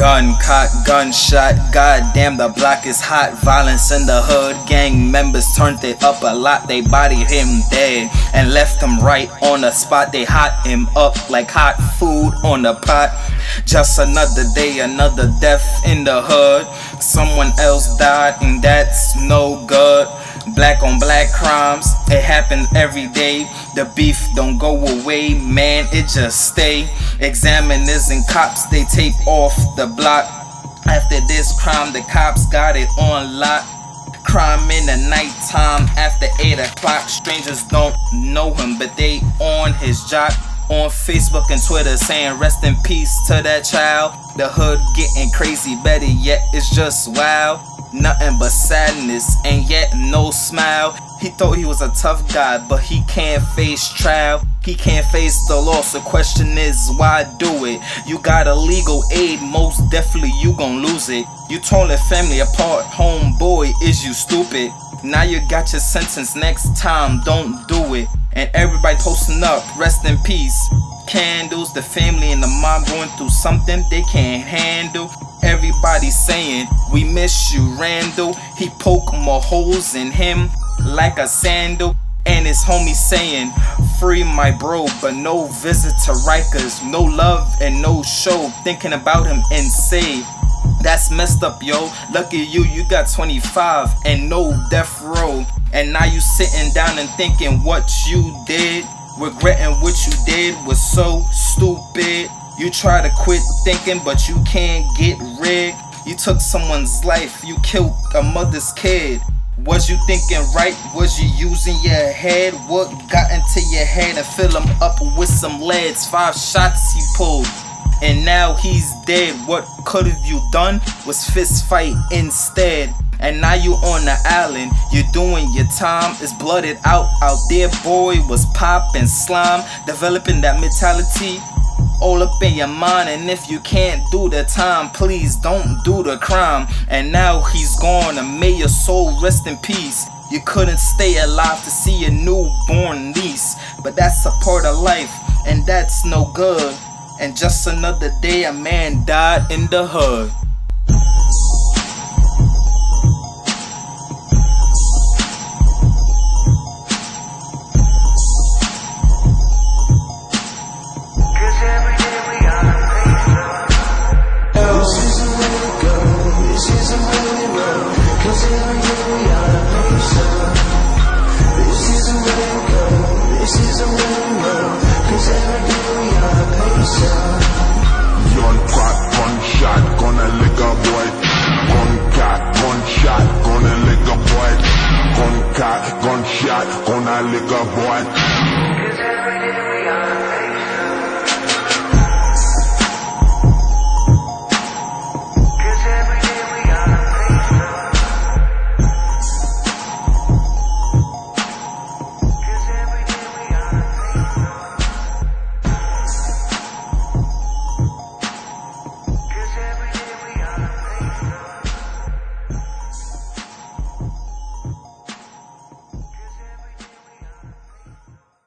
Gun cock, gunshot, goddamn the block is hot. Violence in the hood, gang members turned it up a lot. They bodied him dead and left him right on the spot. They hot him up like hot food on the pot. Just another day, another death in the hood. Someone else died, and that's no good. Black on black crimes, it happens every day. The beef don't go away, man, it just stay. Examiners and cops, they tape off the block. After this crime, the cops got it on lock. Crime in the nighttime after 8 o'clock. Strangers don't know him, but they on his jock. On Facebook and Twitter saying rest in peace to that child. The hood getting crazy, better yet, it's just wild. Nothing but sadness and yet no smile. He thought he was a tough guy, but he can't face trial. He can't face the loss. The question is, why do it? You got a legal aid, most definitely you gon' lose it. You torn the family apart, homeboy, is you stupid? Now you got your sentence, next time don't do it. And everybody posting up, rest in peace. Candles, the family and the mom going through something they can't handle. Everybody saying, We miss you, Randall. He poke more holes in him like a sandal. And his homie saying, Free my bro, but no visit to Rikers. No love and no show. Thinking about him and say, That's messed up, yo. Lucky you, you got 25 and no death row. And now you sitting down and thinking what you did. Regretting what you did was so stupid. You try to quit thinking, but you can't get rid. You took someone's life, you killed a mother's kid. Was you thinking right? Was you using your head? What got into your head and fill him up with some leads? Five shots he pulled, and now he's dead. What could have you done? Was fist fight instead. And now you on the island, you're doing your time. It's blooded out out there, boy. Was popping slime, developing that mentality all up in your mind. And if you can't do the time, please don't do the crime. And now he's gone, and may your soul rest in peace. You couldn't stay alive to see a newborn niece, but that's a part of life, and that's no good. And just another day, a man died in the hood. Gunshot, gonna lick a boy.